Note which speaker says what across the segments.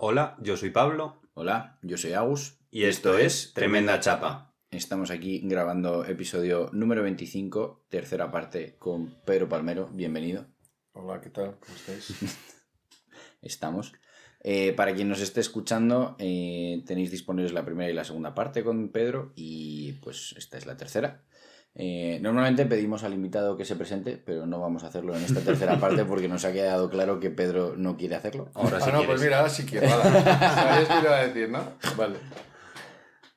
Speaker 1: Hola, yo soy Pablo.
Speaker 2: Hola, yo soy Agus.
Speaker 1: Y esto es Tremenda Chapa.
Speaker 2: Estamos aquí grabando episodio número 25, tercera parte con Pedro Palmero. Bienvenido.
Speaker 3: Hola, ¿qué tal? ¿Cómo estáis?
Speaker 2: Estamos. Eh, para quien nos esté escuchando, eh, tenéis disponibles la primera y la segunda parte con Pedro y pues esta es la tercera. Eh, normalmente pedimos al invitado que se presente, pero no vamos a hacerlo en esta tercera parte porque nos ha quedado claro que Pedro no quiere hacerlo.
Speaker 1: Ahora sí
Speaker 3: ah, no, pues mira, ahora sí quiero. Vale. ¿Sabías que iba a decir, no? Vale.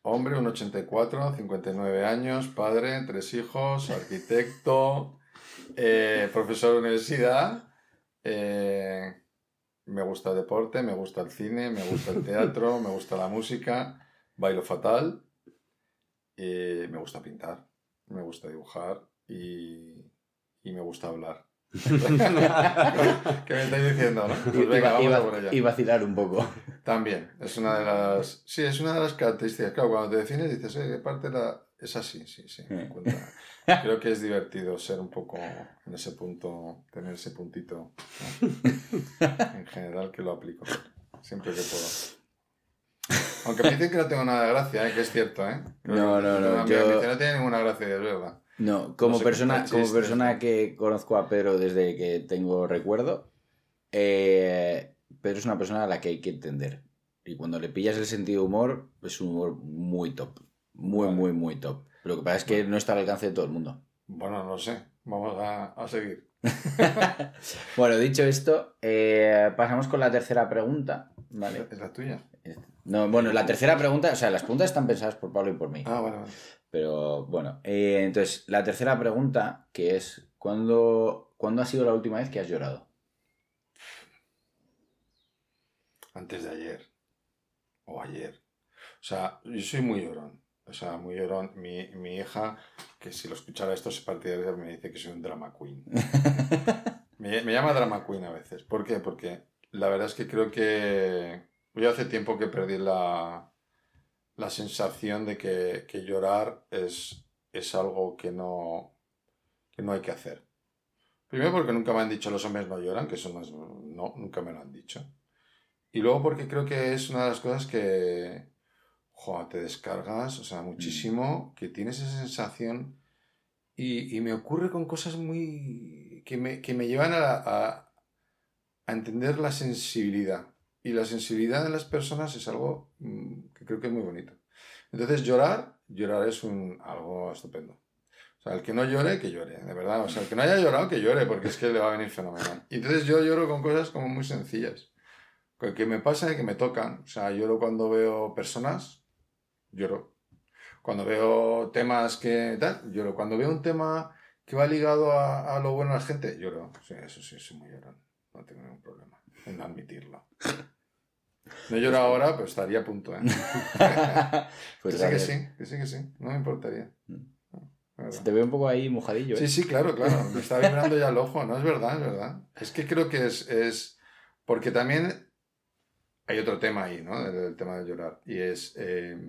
Speaker 3: Hombre, un 84, 59 años, padre, tres hijos, arquitecto, eh, profesor de universidad. eh, me gusta el deporte, me gusta el cine, me gusta el teatro, me gusta la música, bailo fatal y me gusta pintar, me gusta dibujar y, y me gusta hablar. ¿Qué me estáis diciendo, no? Pues venga,
Speaker 2: y, va- y vacilar un poco.
Speaker 3: También, es una de las... Sí, es una de las características. Claro, cuando te defines dices, eh, ¿qué parte la... es así? Sí, sí, me cuenta. Creo que es divertido ser un poco en ese punto, tener ese puntito ¿no? en general que lo aplico siempre que puedo. Aunque me dicen que no tengo nada de gracia, ¿eh? que es cierto, ¿eh?
Speaker 2: No, no, no, yo-
Speaker 3: me dice, no tiene ninguna gracia, es verdad.
Speaker 2: No, como,
Speaker 3: No sé
Speaker 2: persona, como persona que conozco a Pedro desde que tengo recuerdo, eh, Pedro es una persona a la que hay que entender. Y cuando le pillas el sentido de humor, es un humor muy top. Muy,
Speaker 3: Vale.
Speaker 2: muy, muy top. Lo que pasa es que no está al alcance de todo el mundo.
Speaker 3: Bueno, no sé. Vamos a, a seguir.
Speaker 2: Bueno, dicho esto, eh, pasamos con la tercera pregunta. Vale.
Speaker 3: ¿Es la tuya?
Speaker 2: No, bueno, la tercera pregunta, o sea, las preguntas están pensadas por Pablo y por mí.
Speaker 3: Ah, vale.
Speaker 2: Pero bueno, eh, entonces, la tercera pregunta, que es, ¿cuándo, ¿cuándo ha sido la última vez que has llorado?
Speaker 3: Antes de ayer. O ayer. O sea, yo soy muy llorón. O sea, muy llorón. Mi, mi hija, que si lo escuchara esto se partiría, me dice que soy un drama queen. me, me llama drama queen a veces. ¿Por qué? Porque la verdad es que creo que yo hace tiempo que perdí la, la sensación de que, que llorar es, es algo que no, que no hay que hacer. Primero porque nunca me han dicho los hombres no lloran, que eso no es... No, nunca me lo han dicho. Y luego porque creo que es una de las cosas que joa, te descargas, o sea, muchísimo, que tienes esa sensación y, y me ocurre con cosas muy... que me, que me llevan a, a, a entender la sensibilidad. Y la sensibilidad en las personas es algo mm, que creo que es muy bonito. Entonces llorar, llorar es un, algo estupendo. O sea, el que no llore, que llore, de verdad. O sea, el que no haya llorado, que llore, porque es que le va a venir fenomenal. Y entonces yo lloro con cosas como muy sencillas que me pasa y que me tocan. O sea, lloro cuando veo personas, lloro. Cuando veo temas que tal, lloro. Cuando veo un tema que va ligado a, a lo bueno de la gente, lloro. Sí, eso sí, soy muy llorón. No tengo ningún problema en admitirlo. No lloro ahora, pero estaría a punto, ¿eh?
Speaker 2: Pues
Speaker 3: que sí,
Speaker 2: ver,
Speaker 3: sí, que sí, que sí. No me importaría.
Speaker 2: Mm.
Speaker 3: No.
Speaker 2: Se te ve un poco ahí mojadillo, ¿eh?
Speaker 3: Sí, sí, claro, claro. Me está vibrando ya el ojo, ¿no? Es verdad, es verdad. Es que creo que es, es... Porque también hay otro tema ahí, ¿no? El, el tema de llorar. Y es... eh,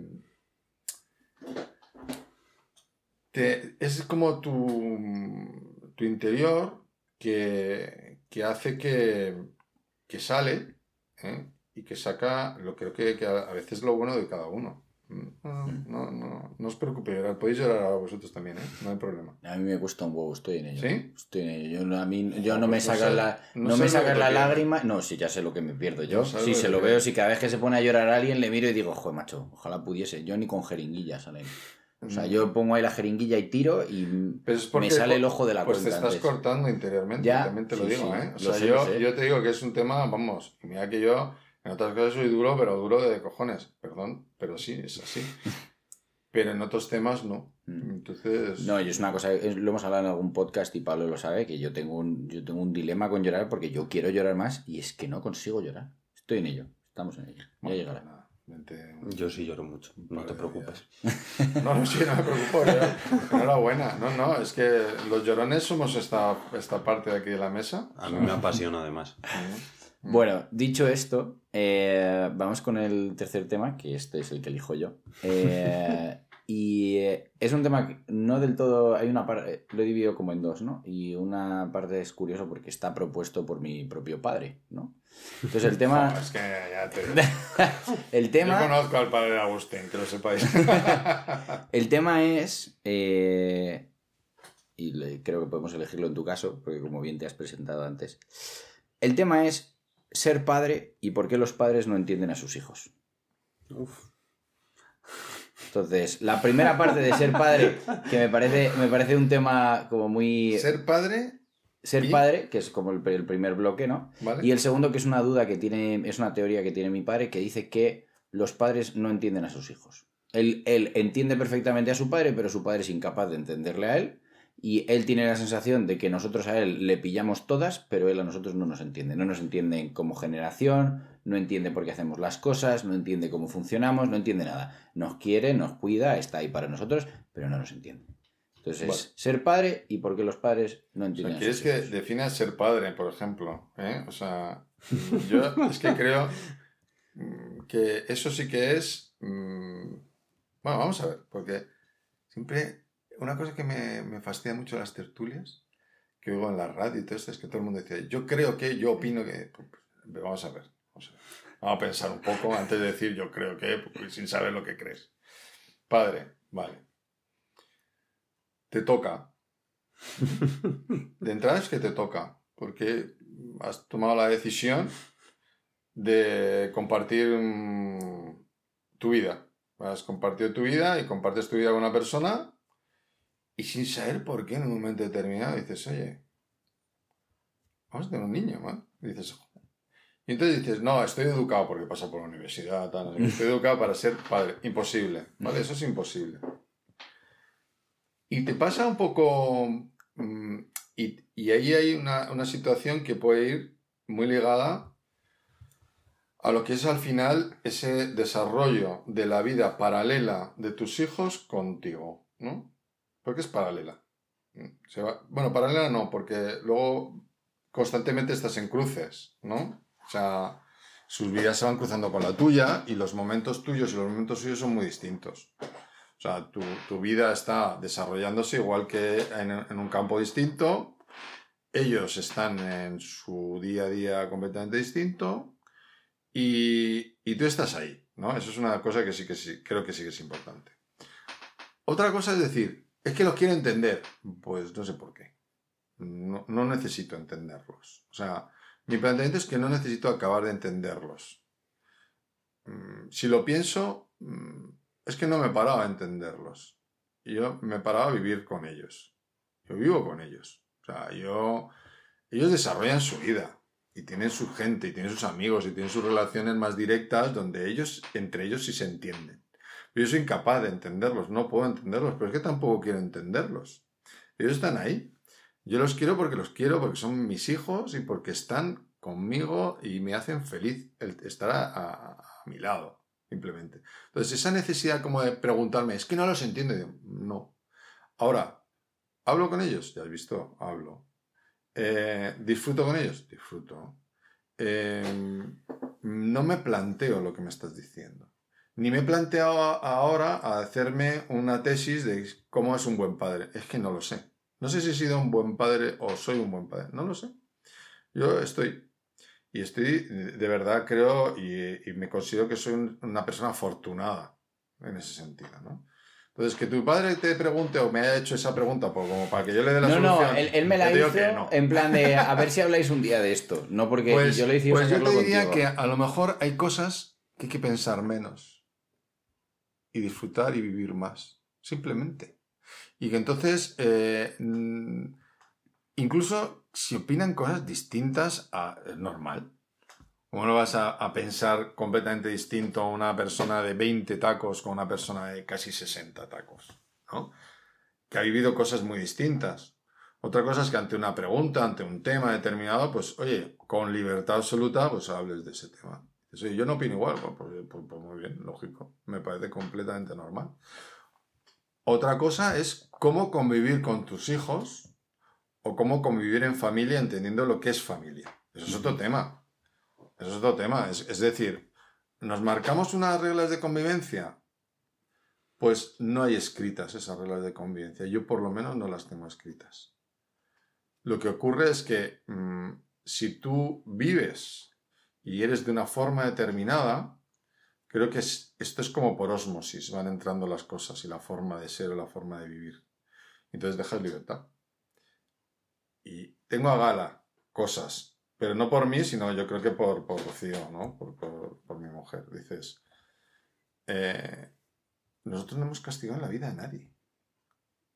Speaker 3: te- es como tu, tu interior que, que hace que, que sale ¿eh? y que saca lo creo que, que a a veces lo bueno de cada uno. Mm, No, no, no, no os preocupéis, podéis llorar ahora vosotros también, ¿eh? No hay problema.
Speaker 2: A mí me cuesta un huevo, estoy en ello.
Speaker 3: ¿Sí?
Speaker 2: Estoy en ello. Yo, no- a mí, yo no me
Speaker 3: pues no
Speaker 2: sacas
Speaker 3: sé-
Speaker 2: la,
Speaker 3: no
Speaker 2: me
Speaker 3: te
Speaker 2: la lágrima. No, sí, ya sé lo que me pierdo yo.
Speaker 3: Sabes
Speaker 2: Sí, se lo veo. Si cada vez que se pone a llorar alguien le miro y digo, joder, macho, ojalá pudiese. Yo ni con jeringuillas salen. O sea, yo pongo ahí la jeringuilla y tiro y
Speaker 3: Pero es porque-
Speaker 2: me sale el ojo de la
Speaker 3: Pues te
Speaker 2: cuenta
Speaker 3: estás
Speaker 2: antes.
Speaker 3: cortando interiormente,
Speaker 2: Ya,
Speaker 3: también te lo
Speaker 2: sí,
Speaker 3: digo,
Speaker 2: sí,
Speaker 3: ¿eh? O sea,
Speaker 2: sé,
Speaker 3: yo, yo te digo que es un tema, vamos, mira que yo en otras cosas soy duro, pero duro de cojones, perdón, pero sí, es así. Pero en otros temas no.
Speaker 2: Mm.
Speaker 3: Entonces...
Speaker 2: No, y es una cosa, es- lo hemos hablado en algún podcast y Pablo lo sabe, que yo tengo un, yo tengo un dilema con llorar porque yo quiero llorar más y es que no consigo llorar. Estoy en ello, estamos en ello. Ya
Speaker 3: Bueno,
Speaker 2: llegará.
Speaker 3: Vente-
Speaker 1: Yo sí lloro mucho, no te preocupes.
Speaker 3: No, no, sí, no me preocupo. yo- Enhorabuena. No, no, es que los llorones somos esta, esta parte de aquí de la mesa.
Speaker 1: A mí me apasiona además.
Speaker 2: Bueno, dicho esto, eh, vamos con el tercer tema, que este es el que elijo yo. Eh, Y eh, es un tema que no del todo. Hay una parte. Lo he dividido como en dos, ¿no? Y una parte es curioso porque está propuesto por mi propio padre, ¿no? Entonces el tema.
Speaker 3: No, es que ya te
Speaker 2: el
Speaker 3: Yo
Speaker 2: tema.
Speaker 3: conozco al padre de Agustín, que lo sepáis.
Speaker 2: El tema es. eh, y creo que podemos elegirlo en tu caso, porque como bien te has presentado antes. El tema es ser padre y por qué los padres no entienden a sus hijos.
Speaker 1: Uf.
Speaker 2: Entonces, la primera parte de ser padre, que me parece, me parece un tema como muy...
Speaker 3: Ser padre,
Speaker 2: Ser
Speaker 3: ¿Y?
Speaker 2: padre, que es como el, el primer bloque, ¿no?
Speaker 3: ¿vale?
Speaker 2: Y el segundo, que es una duda que tiene, es una teoría que tiene mi padre, que dice que los padres no entienden a sus hijos. Él, él entiende perfectamente a su padre, pero su padre es incapaz de entenderle a él. Y él tiene la sensación de que nosotros a él le pillamos todas, pero él a nosotros no nos entiende. No nos entiende como generación, no entiende por qué hacemos las cosas, no entiende cómo funcionamos, no entiende nada. Nos quiere, nos cuida, está ahí para nosotros, pero no nos entiende. Entonces, es ser padre y por qué los padres no
Speaker 3: O
Speaker 2: entienden
Speaker 3: sea,
Speaker 2: a
Speaker 3: ¿Quieres que
Speaker 2: hijos.
Speaker 3: definas ser padre, por ejemplo? ¿eh? O sea, yo es que creo mm, que eso sí que es... mm, Bueno, vamos a ver, porque siempre... Una cosa que me, me fastidia mucho las tertulias, que oigo en la radio y todo esto, es que todo el mundo dice, yo creo que, yo opino que... Pues, Vamos a ver, vamos a ver. Vamos a pensar un poco antes de decir yo creo que, porque sin saber lo que crees. Padre, vale. Te toca. De entrada es que te toca, porque has tomado la decisión de compartir mm, tu vida. Has compartido tu vida y compartes tu vida con una persona y sin saber por qué en un momento determinado dices, oye, vamos a tener un niño, ¿no? Y dices, y entonces dices, no, estoy educado porque pasa por la universidad, tal, qué, estoy educado para ser padre. Imposible, ¿vale? Eso es imposible. Y te pasa un poco... mm, y, y ahí hay una, una situación que puede ir muy ligada a lo que es al final ese desarrollo de la vida paralela de tus hijos contigo, ¿no? Porque es paralela. Mm, bueno, paralela no, porque luego constantemente estás en cruces, ¿no? O sea, sus vidas se van cruzando con la tuya y los momentos tuyos y los momentos suyos son muy distintos. O sea, tu, tu vida está desarrollándose igual que en, en un campo distinto. Ellos están en su día a día completamente distinto y, y tú estás ahí, ¿no? Eso es una cosa que sí que sí, creo que sí que es importante. Otra cosa es decir, es que los quiero entender. Pues no sé por qué. No, necesito entenderlos. O sea, mi planteamiento es que no necesito acabar de entenderlos. Mm, Si lo pienso, mm, es que no me paraba a entenderlos. Yo me paraba a vivir con ellos. Yo vivo con ellos. O sea, yo... Ellos desarrollan su vida y tienen su gente y tienen sus amigos y tienen sus relaciones más directas donde ellos, entre ellos sí se entienden. Yo soy incapaz de entenderlos, no puedo entenderlos, pero es que tampoco quiero entenderlos. Ellos están ahí. Yo los quiero porque los quiero, porque son mis hijos y porque están conmigo y me hacen feliz el estar a, mi lado, simplemente. Entonces, esa necesidad como de preguntarme, es que no los entiendo, no. Ahora, ¿hablo con ellos? Ya has visto, hablo. Eh, ¿Disfruto con ellos? Disfruto. Eh, no me planteo lo que me estás diciendo. Ni me he planteado ahora a hacerme una tesis de cómo es un buen padre. Es que no lo sé. No sé si he sido un buen padre o soy un buen padre. No lo sé. Yo estoy. Y estoy, de verdad creo y, y me considero que soy un- una persona afortunada en ese sentido, ¿no? Entonces, que tu padre te pregunte o me haya hecho esa pregunta por- como para que yo le dé la
Speaker 2: No, no,
Speaker 3: solución.
Speaker 2: él, él me la hizo
Speaker 3: no.
Speaker 2: en plan de a ver si habláis un día de esto. No porque
Speaker 3: Pues,
Speaker 2: yo le hice
Speaker 3: pues yo te diría
Speaker 2: contigo.
Speaker 3: que a lo mejor hay cosas que hay que pensar menos y disfrutar y vivir más, simplemente. Y que entonces, eh, mm, incluso si opinan cosas distintas, a, es normal. ¿Cómo no vas a, pensar completamente distinto a una persona de 20 tacos con una persona de casi 60 tacos? ¿no? Que ha vivido cosas muy distintas. Otra cosa es que ante una pregunta, ante un tema determinado, pues oye, con libertad absoluta, pues hables de ese tema. Dices, "Oye, yo no opino igual, pues, pues- pues- pues muy bien, lógico, me parece completamente normal. Otra cosa es cómo convivir con tus hijos o cómo convivir en familia entendiendo lo que es familia. Eso es otro tema. Eso es otro tema. Es, es decir, ¿nos marcamos unas reglas de convivencia? pues no hay escritas esas reglas de convivencia. Yo por lo menos no las tengo escritas. Lo que ocurre es que mm, si tú vives y eres de una forma determinada, creo que es- esto es como por osmosis, van entrando las cosas y la forma de ser o la forma de vivir. Entonces dejas libertad. Y tengo a gala cosas, pero no por mí, sino yo creo que por, por Rocío, ¿no? Por, por- mi mujer. Dices, eh, nosotros no hemos castigado en la vida a nadie.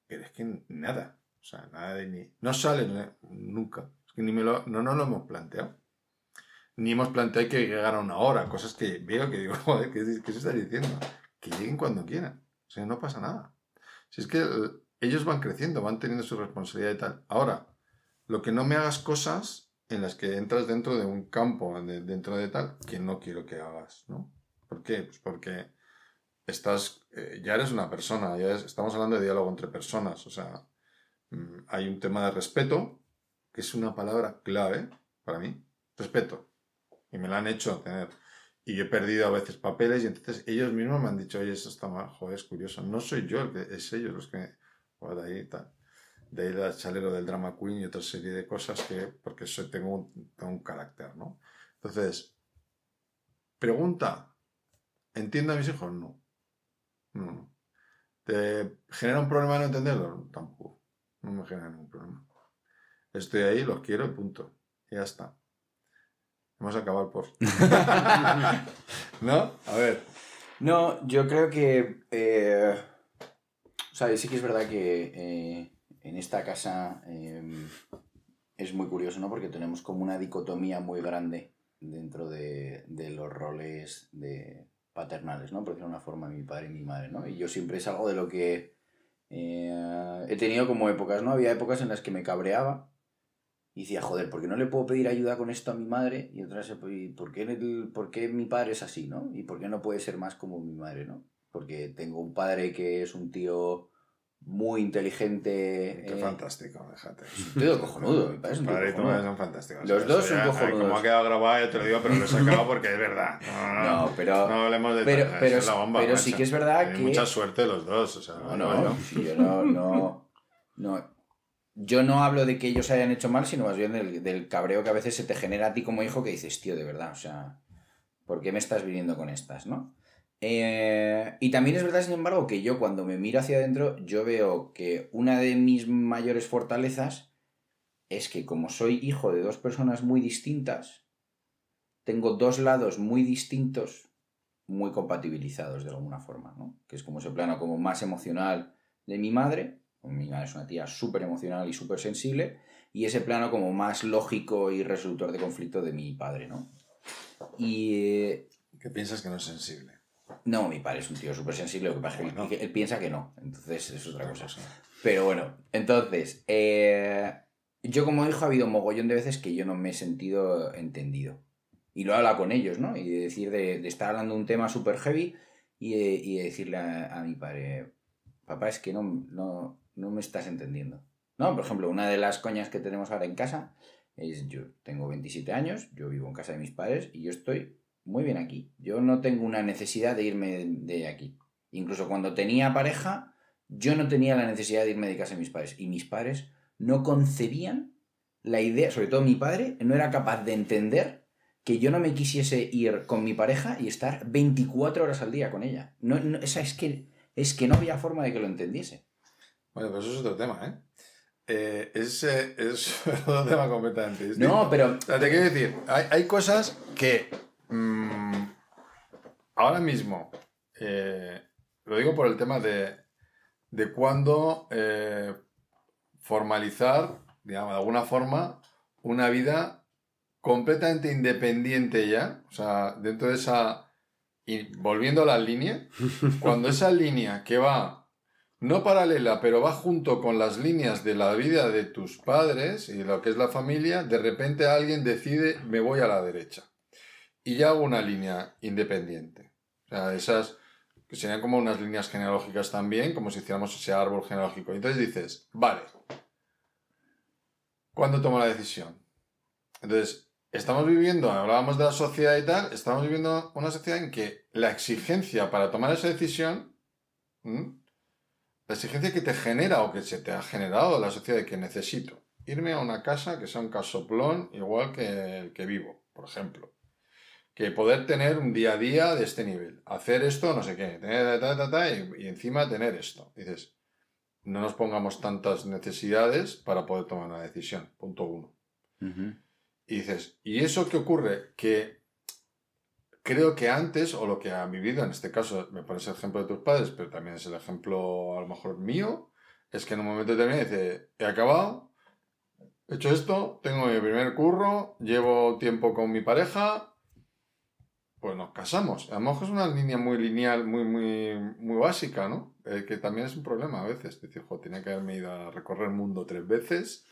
Speaker 3: Pero es que nada. O sea, nada de ni... No sale nunca. Es que ni me lo... No nos lo hemos planteado. Ni hemos planteado que llegara una hora. Cosas que veo que digo, joder, ¿qué, se está diciendo? Que lleguen cuando quieran. O sea, no pasa nada. Si es que eh, ellos van creciendo, van teniendo su responsabilidad y tal. Ahora, lo que no me hagas cosas en las que entras dentro de un campo, de- dentro de tal, que no quiero que hagas, ¿no? ¿Por qué? Pues porque estás, eh, ya eres una persona, ya es- estamos hablando de diálogo entre personas, o sea, mm, hay un tema de respeto, que es una palabra clave para mí, respeto, y me la han hecho tener, y he perdido a veces papeles, y entonces ellos mismos me han dicho, oye, eso está mal, joder, es curioso, no soy yo, el que, es ellos los que, joder, ahí tal. De ahí el chalero del drama queen y otra serie de cosas que, porque soy, tengo, un, tengo un carácter, ¿no? Entonces, pregunta, ¿entiendo a mis hijos? No. No, no. ¿Te genera un problema no entenderlo? Tampoco. No me genera ningún problema. Estoy ahí, los quiero y punto. Y ya está. Hemos acabado el post. ¿No? A ver.
Speaker 2: No, yo creo que. eh, o sea, sí que es verdad que eh, en esta casa eh, es muy curioso, ¿no? Porque tenemos como una dicotomía muy grande dentro de, de los roles de paternales, ¿no? Por decirlo de una forma, mi padre y mi madre, ¿no? Y yo siempre es algo de lo que eh, he tenido como épocas, ¿no? Había épocas en las que me cabreaba y decía, joder, ¿por qué no le puedo pedir ayuda con esto a mi madre? Y otras, ¿y ¿por qué, el- por qué mi padre es así, no? ¿Y por qué no puede ser más como mi madre, no? Porque tengo un padre que es un tío muy inteligente.
Speaker 3: Qué
Speaker 2: eh,
Speaker 3: fantástico, déjate.
Speaker 2: tío cojonudo, mi padre es un
Speaker 3: Padre y tu
Speaker 2: cojonudo.
Speaker 3: madre son fantásticos.
Speaker 2: Los dos son
Speaker 3: ya,
Speaker 2: cojonudos.
Speaker 3: Como ha quedado grabado, ya te lo digo, pero lo he sacado porque es verdad. No, no, no.
Speaker 2: No, pero...
Speaker 3: No hablemos de
Speaker 2: pero-
Speaker 3: tal,
Speaker 2: pero-
Speaker 3: es la bomba,
Speaker 2: pero sí que es verdad
Speaker 3: Tienen
Speaker 2: que-
Speaker 3: Mucha suerte los dos, o sea,
Speaker 2: No, no,
Speaker 3: yo.
Speaker 2: si yo no, no, no. Yo no hablo de que ellos hayan hecho mal, sino más bien del, del cabreo que a veces se te genera a ti como hijo que dices, tío, de verdad, o sea, ¿por qué me estás viniendo con estas, no? Eh, y también es verdad, sin embargo, que yo cuando me miro hacia adentro, yo veo que una de mis mayores fortalezas es que como soy hijo de dos personas muy distintas, tengo dos lados muy distintos, muy compatibilizados de alguna forma, ¿no? Que es como ese plano como más emocional de mi madre, mi madre es una tía súper emocional y súper sensible, y ese plano como más lógico y resolutor de conflicto de mi padre, ¿no? Y eh,
Speaker 3: Que piensas que no es sensible.
Speaker 2: no, mi padre es un tío súper sensible, lo que pasa es que él- piensa que no, entonces es otra cosa. Pero bueno, entonces, eh, yo como hijo ha habido un mogollón de veces que yo no me he sentido entendido. Y lo he hablado con ellos, ¿no? Y de decir, de, de estar hablando de un tema súper heavy y de, y de decirle a, a mi padre, papá, es que no, no, no me estás entendiendo. No, por ejemplo, una de las coñas que tenemos ahora en casa es, yo tengo 27 años, yo vivo en casa de mis padres y yo estoy muy bien aquí. Yo no tengo una necesidad de irme de, aquí. Incluso cuando tenía pareja, yo no tenía la necesidad de irme de casa de mis padres. Y mis padres no concebían la idea, sobre todo mi padre, no era capaz de entender que yo no me quisiese ir con mi pareja y estar 24 horas al día con ella. No, no, esa es que, es que no había forma de que lo entendiese.
Speaker 3: Bueno, pero eso es otro tema, ¿eh? Eh, es, eh, es otro tema completamente distinto.
Speaker 2: No, pero
Speaker 3: te quiero decir, hay, hay cosas que mm, ahora mismo, eh, lo digo por el tema de, de cuándo eh, formalizar, digamos, de alguna forma, una vida completamente independiente ya, o sea, dentro de esa, y volviendo a la línea, cuando esa línea que va no paralela, pero va junto con las líneas de la vida de tus padres y lo que es la familia, de repente alguien decide me voy a la derecha. Y ya hago una línea independiente. O sea, esas que serían como unas líneas genealógicas también, como si hiciéramos ese árbol genealógico. Entonces dices, vale, ¿cuándo tomo la decisión? Entonces, estamos viviendo, hablábamos de la sociedad y tal, estamos viviendo una sociedad en que la exigencia para tomar esa decisión. La exigencia que te genera o que se te ha generado la sociedad de que necesito irme a una casa que sea un casoplón igual que el que vivo, por ejemplo. Que poder tener un día a día de este nivel. Hacer esto, no sé qué. tener ta, ta, ta, y, y encima tener esto. Dices, no nos pongamos tantas necesidades para poder tomar una decisión. Punto uno. Y dices, ¿y eso qué ocurre? Que creo que antes, o lo que han vivido, en este caso me pones el ejemplo de tus padres, pero también es el ejemplo a lo mejor mío, es que en un momento determinado dice, he acabado, he hecho esto, tengo mi primer curro, llevo tiempo con mi pareja, pues nos casamos. A lo mejor es una línea muy lineal, muy, muy, muy básica, ¿no? Eh, que también es un problema a veces. Decir, jo, tenía que haberme ido a recorrer el mundo tres veces,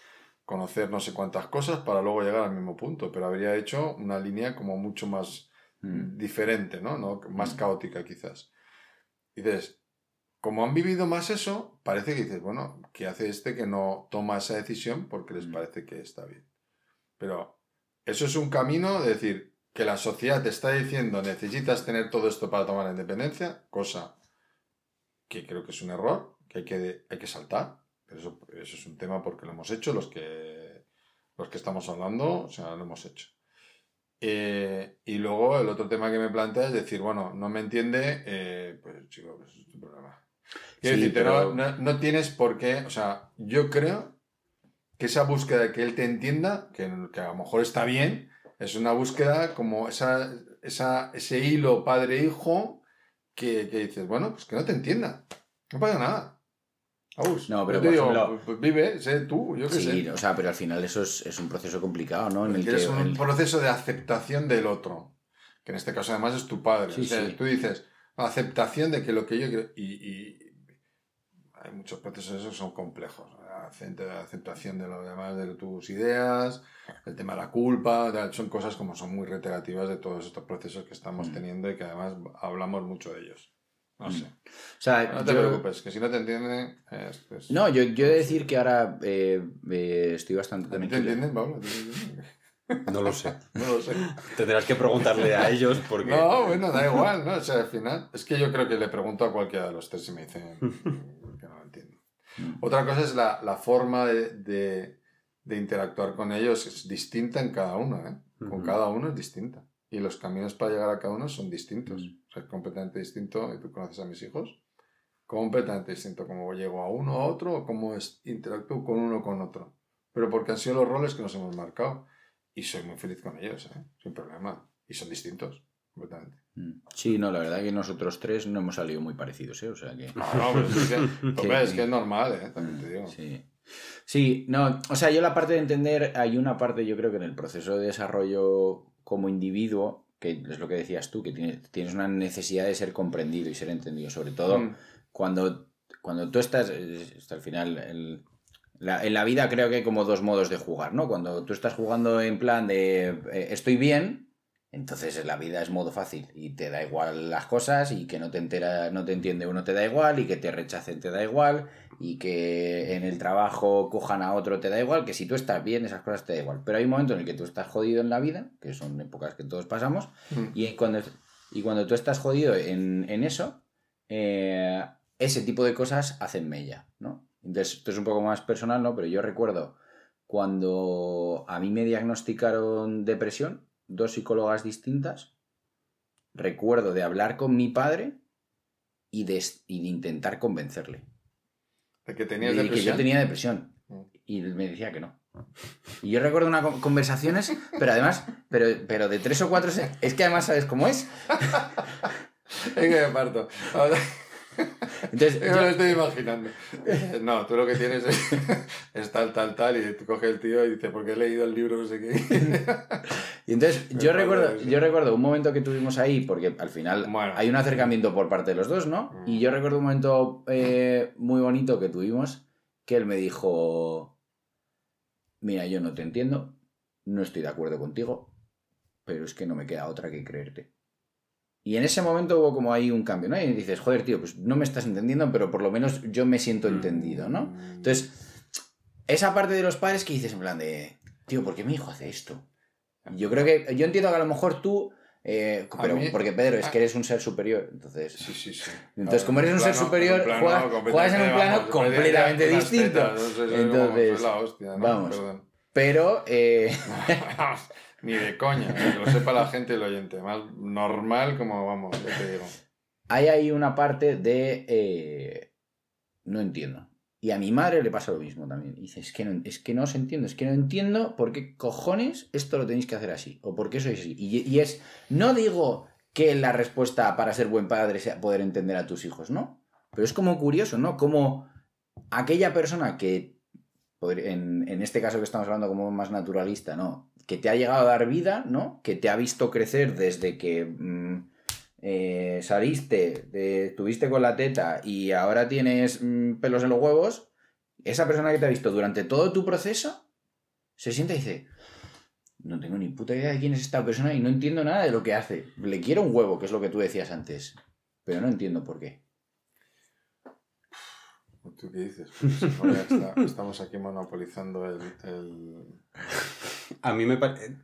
Speaker 3: conocer no sé cuántas cosas para luego llegar al mismo punto, pero habría hecho una línea como mucho más
Speaker 2: Mm.
Speaker 3: diferente, ¿no? ¿no? Más
Speaker 2: Mm.
Speaker 3: caótica quizás. Y dices, como han vivido más eso, parece que dices, bueno, ¿qué hace este que no toma esa decisión porque les
Speaker 2: Mm.
Speaker 3: parece que está bien? Pero eso es un camino de decir que la sociedad te está diciendo necesitas tener todo esto para tomar la independencia, cosa que creo que es un error, que hay que, hay que saltar. Pero eso, eso es un tema porque lo hemos hecho los que, los que estamos hablando, o sea, lo hemos hecho. Eh, y luego el otro tema que me plantea es decir, bueno, no me entiende, eh, pues chico, pues es tu problema. Quiero
Speaker 2: Sí,
Speaker 3: decirte,
Speaker 2: pero-
Speaker 3: no, tienes por qué, o sea, yo creo que esa búsqueda de que él te entienda, que, que a lo mejor está bien, es una búsqueda como esa, esa, ese hilo padre-hijo que, que dices, bueno, pues que no te entienda, no pasa nada.
Speaker 2: No, pero por
Speaker 3: digo,
Speaker 2: ejemplo-
Speaker 3: pues vive, sé tú, yo qué
Speaker 2: Sí,
Speaker 3: sé.
Speaker 2: o sea, pero al final eso es, es un proceso complicado, ¿no? En el que,
Speaker 3: es un
Speaker 2: el-
Speaker 3: proceso de aceptación del otro, que en este caso además es tu padre.
Speaker 2: Sí,
Speaker 3: o sea,
Speaker 2: sí.
Speaker 3: tú dices, aceptación de que lo que yo quiero... Y, y hay muchos procesos esos son complejos. Aceptación de lo demás, de tus ideas, el tema de la culpa, son cosas como son muy reiterativas de todos estos procesos que estamos
Speaker 2: Mm.
Speaker 3: teniendo y que además hablamos mucho de ellos. No sé.
Speaker 2: O sea,
Speaker 3: No te
Speaker 2: yo-
Speaker 3: preocupes, que si no te entienden... es- es-
Speaker 2: No, yo, yo he de decir que ahora eh, eh, estoy bastante
Speaker 3: ¿A ti te
Speaker 2: tranquilo.
Speaker 3: entienden, Pablo? ¿Te entienden?
Speaker 1: No lo sé.
Speaker 3: No lo sé.
Speaker 1: Tendrás que preguntarle a ellos porque...
Speaker 3: No, bueno, da igual, ¿no? O sea, al final, es que yo creo que le pregunto a cualquiera de los tres y me dicen que no lo entiendo. Otra cosa es la, la forma de, de- de interactuar con ellos, es distinta en cada uno, ¿eh? Con cada uno es distinta. Y los caminos para llegar a cada uno son distintos.
Speaker 2: Mm.
Speaker 3: O sea, es completamente distinto, y tú conoces a mis hijos, completamente distinto cómo llego a uno a otro o cómo es, interactúo con uno con otro. Pero porque han sido los roles que nos hemos marcado. Y soy muy feliz con ellos, ¿eh? Sin problema. Y son distintos, completamente.
Speaker 2: Mm. Sí, no, la verdad que nosotros tres no hemos salido muy parecidos, ¿eh? O sea que...
Speaker 3: No, no, pero es que, es, que es normal, ¿eh? También te digo.
Speaker 2: Sí. Sí, no, o sea, yo la parte de entender, hay una parte, yo creo que en el proceso de desarrollo como individuo, que es lo que decías tú, que tienes, tienes una necesidad de ser comprendido y ser entendido, sobre todo
Speaker 3: Mm.
Speaker 2: cuando, cuando tú estás, hasta el final, el- la- en la vida creo que hay como dos modos de jugar, ¿no? Cuando tú estás jugando en plan de eh, estoy bien, entonces en la vida es modo fácil y te da igual las cosas y que no te entera, no te entiende uno te da igual y que te rechacen te da igual y que en el trabajo cojan a otro te da igual, que si tú estás bien esas cosas te da igual. Pero hay un momento en el que tú estás jodido en la vida, que son épocas que todos pasamos,
Speaker 3: Mm.
Speaker 2: y cuando, y cuando tú estás jodido en, en eso, eh, ese tipo de cosas hacen mella, ¿no? Entonces, esto es un poco más personal, ¿no? Pero yo recuerdo cuando a mí me diagnosticaron depresión, dos psicólogas distintas, recuerdo de hablar con mi padre y de, y de intentar convencerle.
Speaker 3: De que
Speaker 2: de
Speaker 3: tenías
Speaker 2: que
Speaker 3: depresión.
Speaker 2: yo tenía depresión.
Speaker 3: Mm.
Speaker 2: Y me decía que no. Y yo recuerdo unas conversaciones, pero además, pero, pero de tres o cuatro, es que además sabes cómo es.
Speaker 3: Es que me parto.
Speaker 2: Entonces,
Speaker 3: yo me lo estoy imaginando. Eh, No, tú lo que tienes es, es tal, tal, tal, y tú coges el tío y dices, porque he leído el libro, no sé qué.
Speaker 2: y entonces
Speaker 3: Me
Speaker 2: yo recuerdo, yo recuerdo un momento que tuvimos ahí, porque al final
Speaker 3: Bueno.
Speaker 2: hay un acercamiento por parte de los dos, ¿no?
Speaker 3: Mm.
Speaker 2: Y yo recuerdo un momento eh, muy bonito que tuvimos, que él me dijo, mira, yo no te entiendo, no estoy de acuerdo contigo, pero es que no me queda otra que creerte. Y en ese momento hubo como ahí un cambio, ¿no? Y dices, joder, tío, pues no me estás entendiendo, pero por lo menos yo me siento entendido, ¿no? Entonces, esa parte de los padres que dices en plan de, tío, ¿por qué mi hijo hace esto? Yo creo que, yo entiendo que a lo mejor tú Eh, pero
Speaker 3: mí-
Speaker 2: porque Pedro, es que eres un ser superior, entonces...
Speaker 3: Sí, sí, sí.
Speaker 2: Entonces, como eres un ser superior,
Speaker 3: en
Speaker 2: juegas- en un plano
Speaker 3: vamos,
Speaker 2: completamente distinto.
Speaker 3: tetas, no sé, como-
Speaker 2: Entonces,
Speaker 3: hostia, ¿no?
Speaker 2: vamos.
Speaker 3: Perdón.
Speaker 2: Pero, eh,
Speaker 3: Ni de coña, que lo sepa la gente y el oyente. Más normal como vamos, ya te digo.
Speaker 2: hay ahí una parte de... eh, no entiendo. Y a mi madre le pasa lo mismo también. Dice, es que, no, es que no os entiendo, es que no entiendo por qué cojones esto lo tenéis que hacer así, o por qué sois así. Y, es, no digo que la respuesta para ser buen padre sea poder entender a tus hijos, ¿no? Pero es como curioso, ¿no? Como aquella persona que, en, en este caso que estamos hablando como más naturalista, ¿no? Que te ha llegado a dar vida, ¿no? Que te ha visto crecer desde que mm, eh, saliste, de- estuviste con la teta y ahora tienes mm, pelos en los huevos, esa persona que te ha visto durante todo tu proceso se sienta y dice, no tengo ni puta idea de quién es esta persona y no entiendo nada de lo que hace. Le quiero un huevo, que es lo que tú decías antes, pero no entiendo por qué.
Speaker 3: ¿Tú qué dices? Estamos aquí monopolizando el...
Speaker 1: A mí me parece.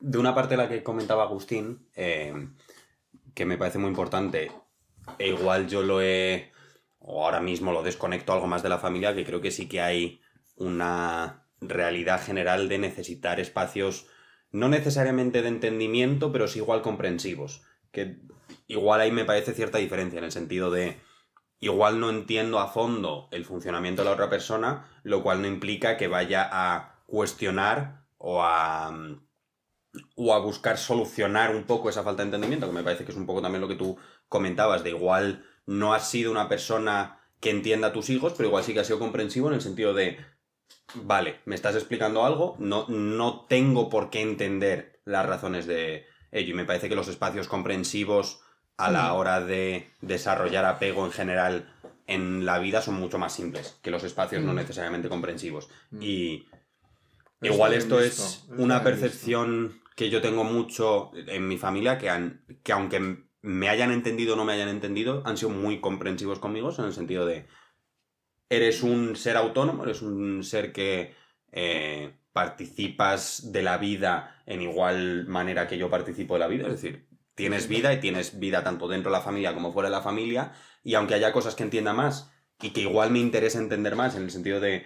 Speaker 1: De una parte la que comentaba Agustín, eh, que me parece muy importante, e igual yo lo he. o ahora mismo lo desconecto algo más de la familia, que creo que sí que hay una realidad general de necesitar espacios, no necesariamente de entendimiento, pero sí igual comprensivos. Que igual ahí me parece cierta diferencia en el sentido de. Igual no entiendo a fondo el funcionamiento de la otra persona, lo cual no implica que vaya a cuestionar o a, mm, o a buscar solucionar un poco esa falta de entendimiento, que me parece que es un poco también lo que tú comentabas, de igual no has sido una persona que entienda a tus hijos, pero igual sí que has sido comprensivo en el sentido de, vale, me estás explicando algo, no, no tengo por qué entender las razones de ello, y me parece que los espacios comprensivos a la hora de desarrollar apego en general en la vida son mucho más simples que los espacios no
Speaker 3: Mm.
Speaker 1: necesariamente comprensivos.
Speaker 3: Mm.
Speaker 1: Y Igual esto es una percepción que yo tengo mucho en mi familia, que, han, que aunque me hayan entendido o no me hayan entendido, han sido muy comprensivos conmigo en el sentido de, eres un ser autónomo, eres un ser que eh, participas de la vida en igual manera que yo participo de la vida, es decir, tienes vida y tienes vida tanto dentro de la familia como fuera de la familia, y aunque haya cosas que entienda más y que igual me interesa entender más en el sentido de,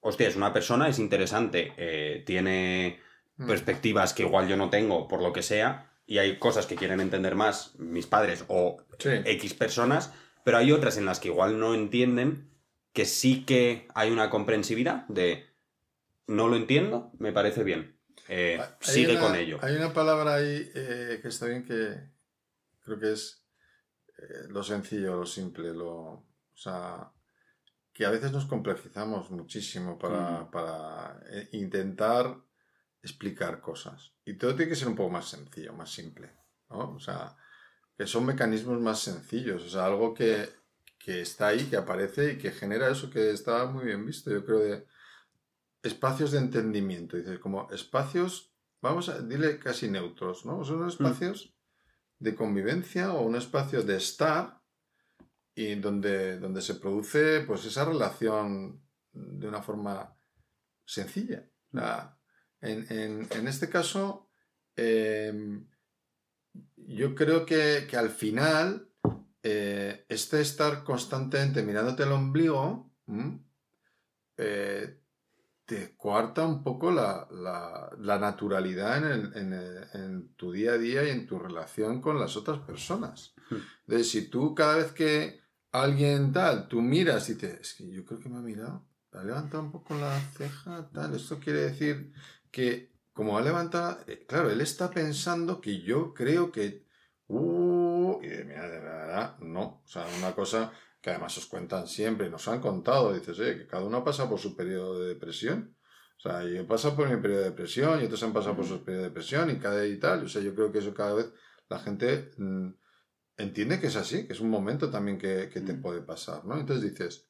Speaker 1: hostia, es una persona, es interesante, eh, tiene
Speaker 3: Mm.
Speaker 1: perspectivas que igual yo no tengo por lo que sea, y hay cosas que quieren entender más mis padres o
Speaker 3: Sí.
Speaker 1: X personas, pero hay otras en las que igual no entienden, que sí que hay una comprensividad de no lo entiendo, me parece bien. Eh, sigue
Speaker 3: una-
Speaker 1: con ello.
Speaker 3: Hay una palabra ahí eh, que está bien que creo que es eh, lo sencillo, lo simple, lo. O sea, que a veces nos complejizamos muchísimo para,
Speaker 1: Mm.
Speaker 3: para intentar explicar cosas. Y todo tiene que ser un poco más sencillo, más simple. ¿no? O sea, que son mecanismos más sencillos. O sea, algo que, que está ahí, que aparece y que genera eso que está muy bien visto. Yo creo de espacios de entendimiento. Dices, como espacios, vamos a dile casi neutros, ¿no? Son espacios de convivencia o un espacio de estar y donde, donde se produce pues esa relación de una forma sencilla. En, en- en este caso, eh, yo creo que, que al final, eh, este estar constantemente mirándote el ombligo, eh, te coarta un poco la, la- la naturalidad en, el- en el- en tu día a día y en tu relación con las otras personas.
Speaker 1: Hmm.
Speaker 3: Entonces, si tú cada vez que alguien tal, tú miras y te... Es que yo creo que me ha mirado, ha levantado un poco la ceja, tal, esto quiere decir que como ha levantado, eh, claro, él está pensando que yo creo que... Uh, y de, mira, de verdad, no. O sea, una cosa que además os cuentan siempre, nos han contado, dices, oye, que cada uno pasa por su periodo de depresión. O sea, yo he pasado por mi periodo de depresión y otros han pasado por su periodo de depresión y cada y tal. O sea, yo creo que eso cada vez la gente mm, entiende que es así, que es un momento también que, que te
Speaker 2: Mm.
Speaker 3: puede pasar, ¿no? Entonces dices,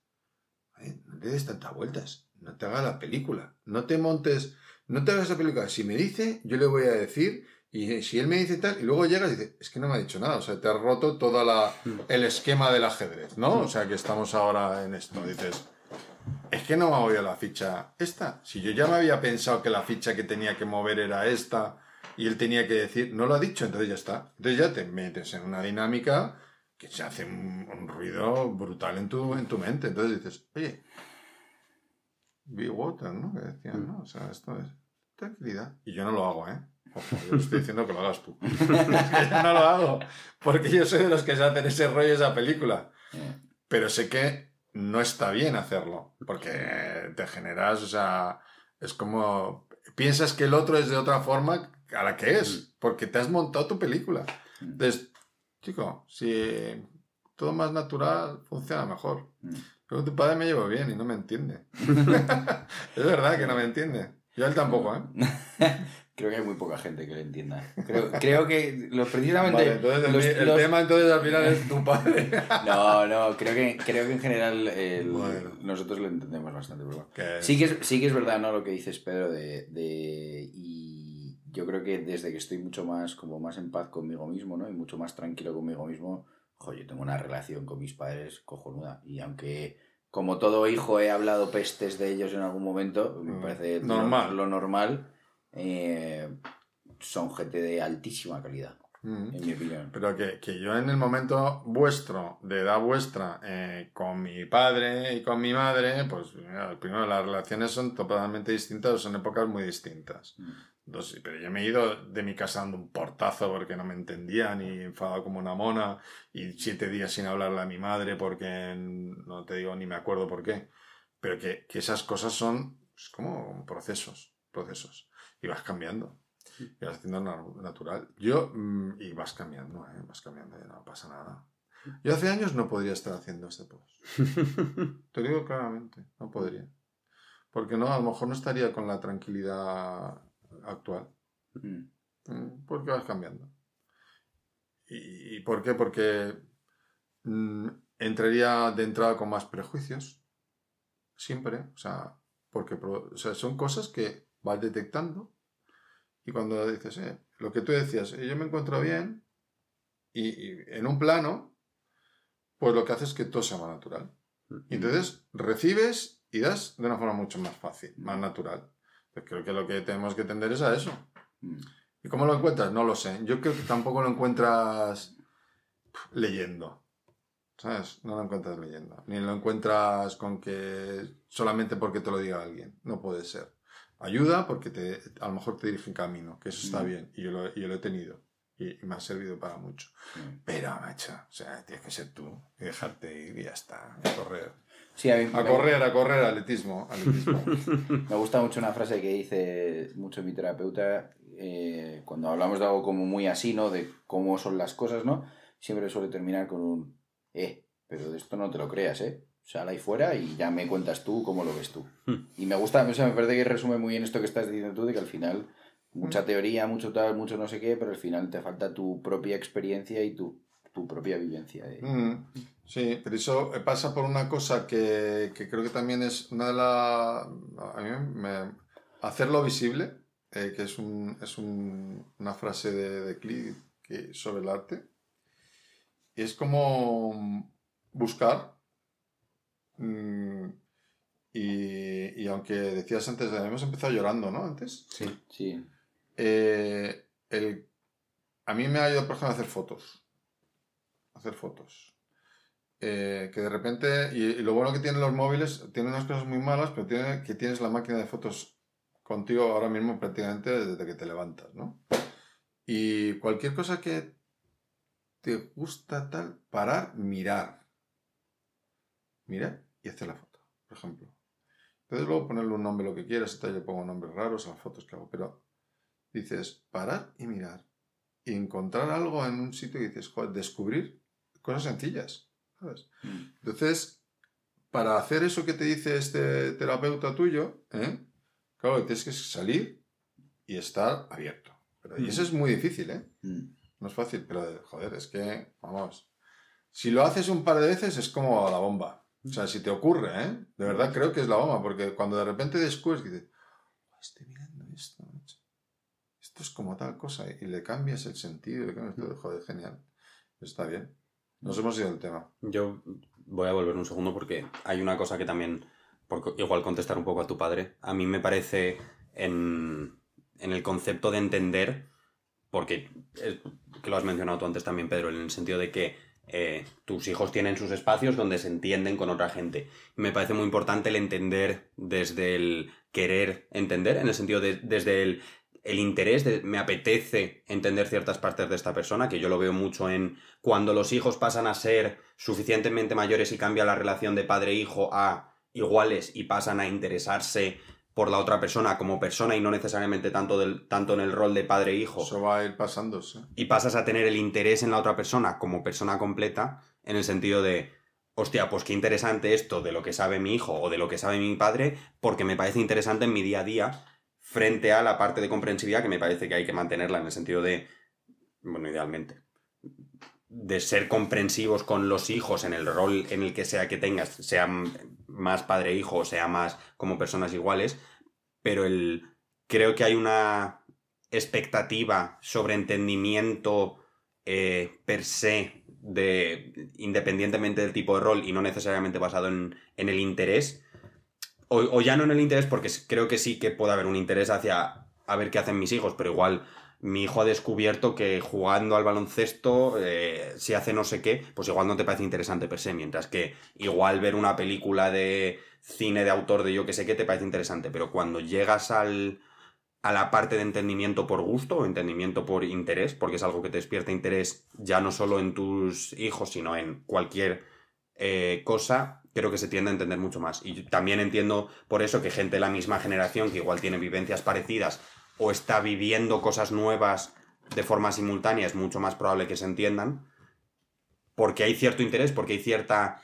Speaker 3: "Ay, no le des tantas vueltas, no te hagas la película, no te montes, no te hagas la película. Si me dice, yo le voy a decir, y si él me dice tal, y luego llegas y dices, es que no me ha dicho nada, o sea, te has roto todo el esquema del ajedrez, ¿no? O sea, que estamos ahora en esto, dices, es que no me ha movido la ficha esta. Si yo ya me había pensado que la ficha que tenía que mover era esta y él tenía que decir, no lo ha dicho, entonces ya está. Entonces ya te metes en una dinámica que se hace un, un ruido brutal en tu, en tu mente. Entonces dices, oye, be water, ¿no? Que decían, ¿no? O sea, esto es tranquilidad. Y yo no lo hago, ¿eh? Yo estoy diciendo que lo hagas tú. Es que yo no lo hago. Porque yo soy de los que se hacen ese rollo, esa película. Pero sé que no está bien hacerlo. Porque te generas, o sea, es como. Piensas que el otro es de otra forma a la que es. Porque te has montado tu película. Entonces, chico, si todo más natural funciona mejor.
Speaker 2: Mm.
Speaker 3: Pero tu padre me llevo bien y no me entiende. es verdad que no me entiende. Yo a él tampoco, ¿eh?
Speaker 2: Creo que hay muy poca gente que lo entienda. Creo, creo que lo, precisamente...
Speaker 3: Vale, entonces el,
Speaker 2: los-
Speaker 3: el
Speaker 2: los-
Speaker 3: tema entonces al final es tu padre.
Speaker 2: No, no, creo que, creo que en general el-
Speaker 3: Bueno.
Speaker 2: nosotros lo entendemos bastante. pero Sí que, es, sí que es verdad, ¿no? Lo que dices, Pedro, de, de- Y yo creo que desde que estoy mucho más, como más en paz conmigo mismo, ¿no? Y mucho más tranquilo conmigo mismo, jo, yo tengo una relación con mis padres cojonuda. Y aunque, como todo hijo, he hablado pestes de ellos en algún momento, me
Speaker 3: Mm,
Speaker 2: parece lo-
Speaker 3: normal.
Speaker 2: Lo, normal, eh, son gente de altísima calidad,
Speaker 3: Mm.
Speaker 2: en mi opinión.
Speaker 3: Pero que, que yo en el momento vuestro, de edad vuestra, eh, con mi padre y con mi madre, pues mira, primero las relaciones son totalmente distintas, son épocas muy distintas.
Speaker 2: Mm.
Speaker 3: Entonces, pero yo me he ido de mi casa dando un portazo porque no me entendían y enfadado como una mona y siete días sin hablarle a mi madre porque no te digo ni me acuerdo por qué. Pero que, que esas cosas son pues, como procesos, procesos. Y vas cambiando. Y vas haciendo na- natural. Yo, mm, y vas cambiando, ¿eh? Vas cambiando y no pasa nada. Yo hace años no podría estar haciendo este post. Te digo claramente, no podría. Porque no, a lo mejor no estaría con la tranquilidad actual.
Speaker 2: Mm.
Speaker 3: Mm, Porque vas cambiando. ¿Y, por qué? Porque mm, entraría de entrada con más prejuicios. Siempre. O sea, porque o sea, son cosas que vas detectando. Y cuando dices, eh, lo que tú decías, eh, yo me encuentro bien, y, y en un plano, pues lo que hace es que todo sea más natural. Y entonces recibes y das de una forma mucho más fácil, más natural. Pues creo que lo que tenemos que tender es a eso.
Speaker 2: Mm.
Speaker 3: ¿Y cómo lo encuentras? No lo sé. Yo creo que tampoco lo encuentras leyendo. ¿Sabes? No lo encuentras leyendo. Ni lo encuentras con que solamente porque te lo diga alguien. No puede ser. Ayuda porque te, a lo mejor te dirige un camino, que eso está
Speaker 2: Mm.
Speaker 3: bien. Y yo lo, y yo lo he tenido. Y, y me ha servido para mucho.
Speaker 2: Mm.
Speaker 3: Pero, macho, o sea, tienes que ser tú y dejarte ir y ya está. A correr.
Speaker 2: Sí, a mí
Speaker 3: A correr, a correr, atletismo. atletismo.
Speaker 2: Me gusta mucho una frase que dice mucho mi terapeuta eh, cuando hablamos de algo como muy así, ¿no? De cómo son las cosas, ¿no? Siempre suele terminar con un, eh, pero de esto no te lo creas, ¿eh? Sal ahí fuera y ya me cuentas tú cómo lo ves tú.
Speaker 1: Hmm.
Speaker 2: Y me gusta, o sea, me parece que resume muy bien esto que estás diciendo tú, de que al final mucha teoría, mucho tal, mucho no sé qué, pero al final te falta tu propia experiencia y tu, tu propia vivencia. de-
Speaker 3: Mm, sí, pero eso pasa por una cosa que, que creo que también es una de las... A mí me... Hacerlo visible, eh, que es, un, es un- una frase de, de Klee que, sobre el arte. Y es como buscar. Mm, y, y aunque decías antes, hemos empezado llorando, ¿no? Antes.
Speaker 1: Sí.
Speaker 2: Sí.
Speaker 3: Eh, el, a mí me ha ayudado, por ejemplo, a hacer fotos. Hacer fotos. Eh, que de repente, y, y lo bueno que tienen los móviles, tiene unas cosas muy malas, pero tiene que tienes la máquina de fotos contigo ahora mismo prácticamente desde que te levantas, ¿no? Y cualquier cosa que te gusta tal, parar, mirar. Mirar y hacer la foto, por ejemplo. Entonces luego ponerle un nombre lo que quieras, yo pongo nombres raros a las fotos que hago, pero dices, parar y mirar. Y encontrar algo en un sitio y dices, joder, descubrir cosas sencillas, ¿sabes?
Speaker 2: Mm.
Speaker 3: Entonces, para hacer eso que te dice este terapeuta tuyo, ¿eh? claro, tienes que salir y estar abierto. Pero, y eso es muy difícil, ¿eh?
Speaker 2: Mm.
Speaker 3: No es fácil, pero joder, es que, vamos, si lo haces un par de veces es como la bomba. O sea, si te ocurre, ¿eh? De verdad creo que es la bomba, porque cuando de repente descubres que dices, "Oh, estoy mirando esto, macho. esto es como tal cosa, y le cambias el sentido, le cambias todo, joder, genial. Está bien. Nos hemos ido del tema.
Speaker 1: Yo voy a volver un segundo porque hay una cosa que también, por igual contestar un poco a tu padre, a mí me parece en, en el concepto de entender porque es- que lo has mencionado tú antes también, Pedro, en el sentido de que eh, tus hijos tienen sus espacios donde se entienden con otra gente. Me parece muy importante el entender desde el querer entender, en el sentido de desde el, el interés, de, me apetece entender ciertas partes de esta persona, que yo lo veo mucho en cuando los hijos pasan a ser suficientemente mayores y cambia la relación de padre-hijo a iguales y pasan a interesarse por la otra persona como persona y no necesariamente tanto, del, tanto en el rol de padre-hijo
Speaker 3: Eso va a ir pasándose.
Speaker 1: y pasas a tener el interés en la otra persona como persona completa, en el sentido de, hostia, pues qué interesante esto de lo que sabe mi hijo o de lo que sabe mi padre, porque me parece interesante en mi día a día, frente a la parte de comprensividad que me parece que hay que mantenerla en el sentido de, bueno, idealmente, de ser comprensivos con los hijos en el rol en el que sea que tengas, sea más padre-hijo o sea más como personas iguales, pero el, creo que hay una expectativa sobre entendimiento eh, per se, de, independientemente del tipo de rol y no necesariamente basado en, en el interés, o, o ya no en el interés, porque creo que sí que puede haber un interés hacia a ver qué hacen mis hijos, pero igual mi hijo ha descubierto que jugando al baloncesto, eh, si hace no sé qué, pues igual no te parece interesante per se, mientras que igual ver una película de cine de autor de yo que sé qué te parece interesante, pero cuando llegas al, a la parte de entendimiento por gusto o entendimiento por interés, porque es algo que te despierta interés ya no solo en tus hijos, sino en cualquier eh, cosa, creo que se tiende a entender mucho más. Y también entiendo por eso que gente de la misma generación, que igual tiene vivencias parecidas o está viviendo cosas nuevas de forma simultánea, es mucho más probable que se entiendan, porque hay cierto interés, porque hay cierta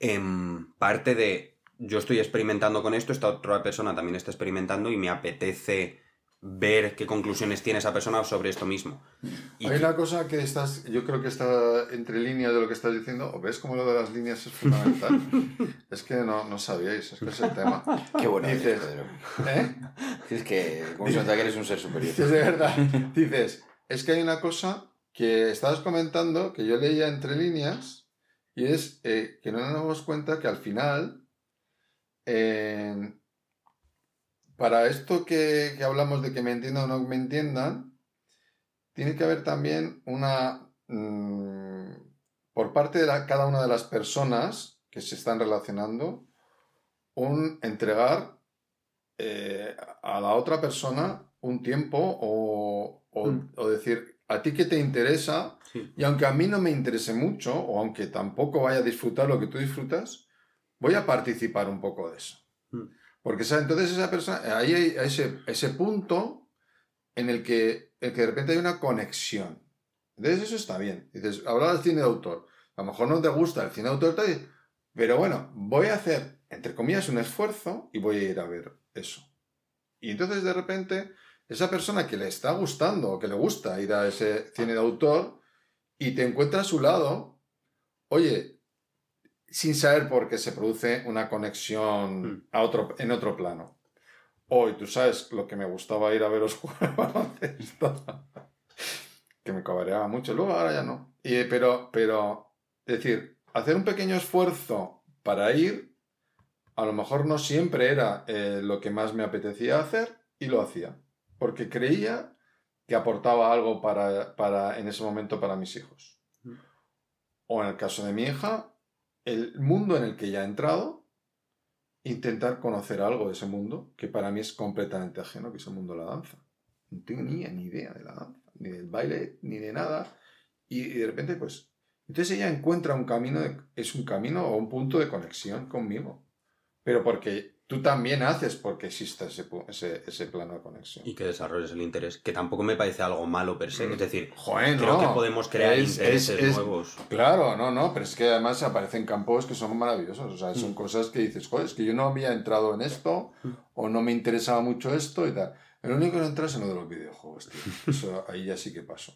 Speaker 1: em, parte de yo estoy experimentando con esto, esta otra persona también está experimentando y me apetece ver qué conclusiones tiene esa persona sobre esto mismo. Y
Speaker 3: Hay una cosa que estás, yo creo que está entre líneas de lo que estás diciendo, o ves como lo de las líneas es fundamental. es que no, no sabíais, es que es el tema.
Speaker 2: Qué bueno eres,
Speaker 3: Dices,
Speaker 2: Pedro.
Speaker 3: ¿eh?
Speaker 2: Es que, nota que eres un ser superior.
Speaker 3: Dices de verdad. Dices, es que hay una cosa que estabas comentando que yo leía entre líneas y es eh, que no nos damos cuenta que al final, eh, para esto que, que hablamos de que me entiendan o no me entiendan, tiene que haber también una, mm, por parte de la- cada una de las personas que se están relacionando, un entregar eh, a la otra persona un tiempo o, o-
Speaker 1: Mm.
Speaker 3: o decir, a ti que te interesa,
Speaker 1: Sí.
Speaker 3: y aunque a mí no me interese mucho, o aunque tampoco vaya a disfrutar lo que tú disfrutas, voy a participar un poco de eso.
Speaker 1: Mm.
Speaker 3: Porque entonces esa persona, ahí hay ese, ese punto en el que, el que de repente hay una conexión. Entonces eso está bien. Dices, hablar del cine de autor. A lo mejor no te gusta el cine de autor, pero bueno, voy a hacer, entre comillas, un esfuerzo y voy a ir a ver eso. Y entonces de repente, esa persona que le está gustando o que le gusta ir a ese cine de autor y te encuentra a su lado, oye, sin saber por qué se produce una conexión
Speaker 1: Mm.
Speaker 3: a otro, en otro plano. Hoy tú sabes lo que me gustaba ir a veros jugar baloncesto. que me cabreaba mucho. Luego ahora ya no. Y, pero, pero, es decir, hacer un pequeño esfuerzo para ir, a lo mejor no siempre era eh, lo que más me apetecía hacer y lo hacía. Porque creía que aportaba algo para, para, en ese momento para mis hijos. O en el caso de mi hija, el mundo en el que ya ha entrado, intentar conocer algo de ese mundo, que para mí es completamente ajeno, que es el mundo de la danza. No tengo ni, ni idea de la danza, ni del baile, ni de nada. Y, y de repente, pues, entonces ella encuentra un camino, de- es un camino o un punto de conexión conmigo. Pero porque tú también haces porque exista ese, ese, ese plano de conexión.
Speaker 1: y que desarrolles el interés, que tampoco me parece algo malo per se.
Speaker 3: Mm.
Speaker 1: Es decir,
Speaker 3: Joder,
Speaker 1: creo
Speaker 3: no.
Speaker 1: que podemos crear
Speaker 3: Es-
Speaker 1: intereses
Speaker 3: es- es-
Speaker 1: nuevos.
Speaker 3: Claro, no, no, pero es que además aparecen campos que son maravillosos. O sea, son
Speaker 1: Mm.
Speaker 3: cosas que dices, joder, es que yo no había entrado en esto
Speaker 1: Mm.
Speaker 3: o no me interesaba mucho esto y tal. El único que no entra es en lo de los videojuegos, tío. Eso ahí ya sí que pasó.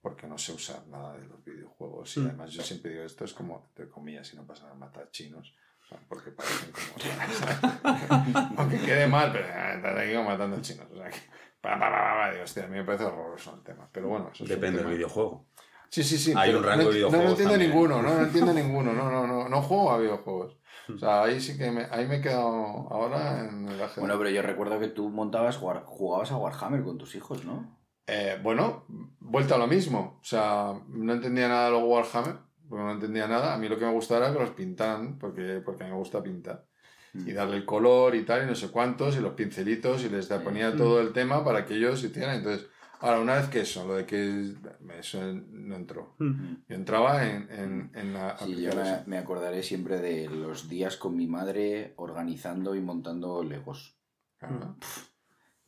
Speaker 3: Porque no sé usar nada de los videojuegos. Y
Speaker 1: Mm.
Speaker 3: además yo siempre digo, esto es como, entre comillas, si no pasa nada, matar chinos. O sea, Porque parecen como... Aunque quede mal, pero eh, estar aquí como matando chinos. O sea, que... Pa, pa, pa, pa, pa, digo, hostia, a mí me parece horroroso el tema. Pero bueno, eso es un
Speaker 1: Depende del videojuego.
Speaker 3: Sí, sí, sí.
Speaker 1: Hay un rango
Speaker 3: no,
Speaker 1: de
Speaker 3: enti- No,
Speaker 1: videojuegos
Speaker 3: no entiendo
Speaker 1: también.
Speaker 3: ninguno, no, no entiendo ninguno. No, no, no. No juego a videojuegos. O sea, ahí sí que me, ahí me he quedado ahora en el ajedrez.
Speaker 2: Bueno, pero yo recuerdo que tú montabas, jugabas a Warhammer con tus hijos, ¿no?
Speaker 3: Eh, bueno, vuelta a lo mismo. O sea, no entendía nada de los Warhammer, porque no entendía nada. A mí lo que me gustaba era que los pintaran, porque, porque me gusta pintar. Y darle el color y tal, y no sé cuántos, y los pincelitos, y les ponía todo el tema para que ellos hicieran. Entonces, ahora, una vez que eso, lo de que eso no entró. Yo entraba en, en, en la
Speaker 2: Sí, yo me, me acordaré siempre de los días con mi madre organizando y montando legos.
Speaker 3: Claro.
Speaker 2: Bueno,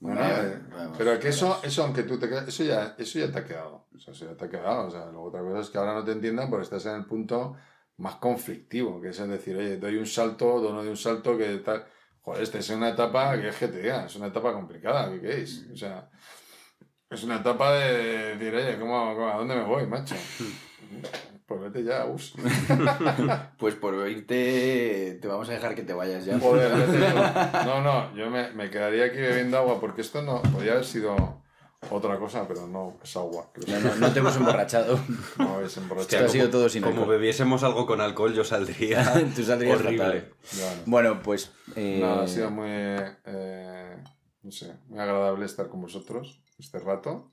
Speaker 3: Bueno,
Speaker 2: eh, vamos,
Speaker 3: pero que eso, eso aunque tú te eso ya, eso ya te ha quedado. O sea, eso ya te ha quedado. O sea, luego otra cosa es que ahora no te entiendan porque estás en el punto más conflictivo, que es el decir, oye, doy un salto, no doy un salto, que tal. Joder, esta es una etapa que es que te diga, es una etapa complicada, ¿qué queréis? O sea, es una etapa de decir, oye, ¿cómo, cómo- a dónde me voy, macho? Pues vete ya, us.
Speaker 2: Pues por oírte, te vamos a dejar que te vayas ya.
Speaker 3: Joder. No, no, yo me, me quedaría aquí bebiendo agua porque esto no podría haber sido otra cosa, pero no, es agua.
Speaker 2: No, no, no te hemos emborrachado.
Speaker 3: No habéis
Speaker 2: Esto
Speaker 3: emborrachado.
Speaker 2: ha sido todo sin
Speaker 1: Como
Speaker 2: alcohol.
Speaker 1: bebiésemos algo con alcohol, yo saldría.
Speaker 2: Tú saldrías
Speaker 1: horrible.
Speaker 2: fatal.
Speaker 3: Ya, no.
Speaker 2: Bueno, pues... eh,
Speaker 3: No, ha sido muy, eh, no sé, muy agradable estar con vosotros este rato.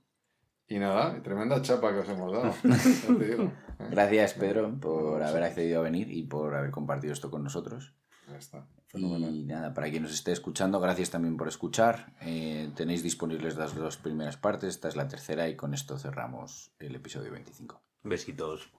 Speaker 3: Y nada, tremenda chapa que os hemos dado. Ya te digo.
Speaker 2: Gracias, Pedro, por haber accedido a venir y por haber compartido esto con nosotros.
Speaker 3: Ya está. Fenomenal.
Speaker 2: Y nada, para quien nos esté escuchando, gracias también por escuchar. Eh, tenéis disponibles las dos primeras partes, esta es la tercera y con esto cerramos el episodio 25.
Speaker 1: Besitos.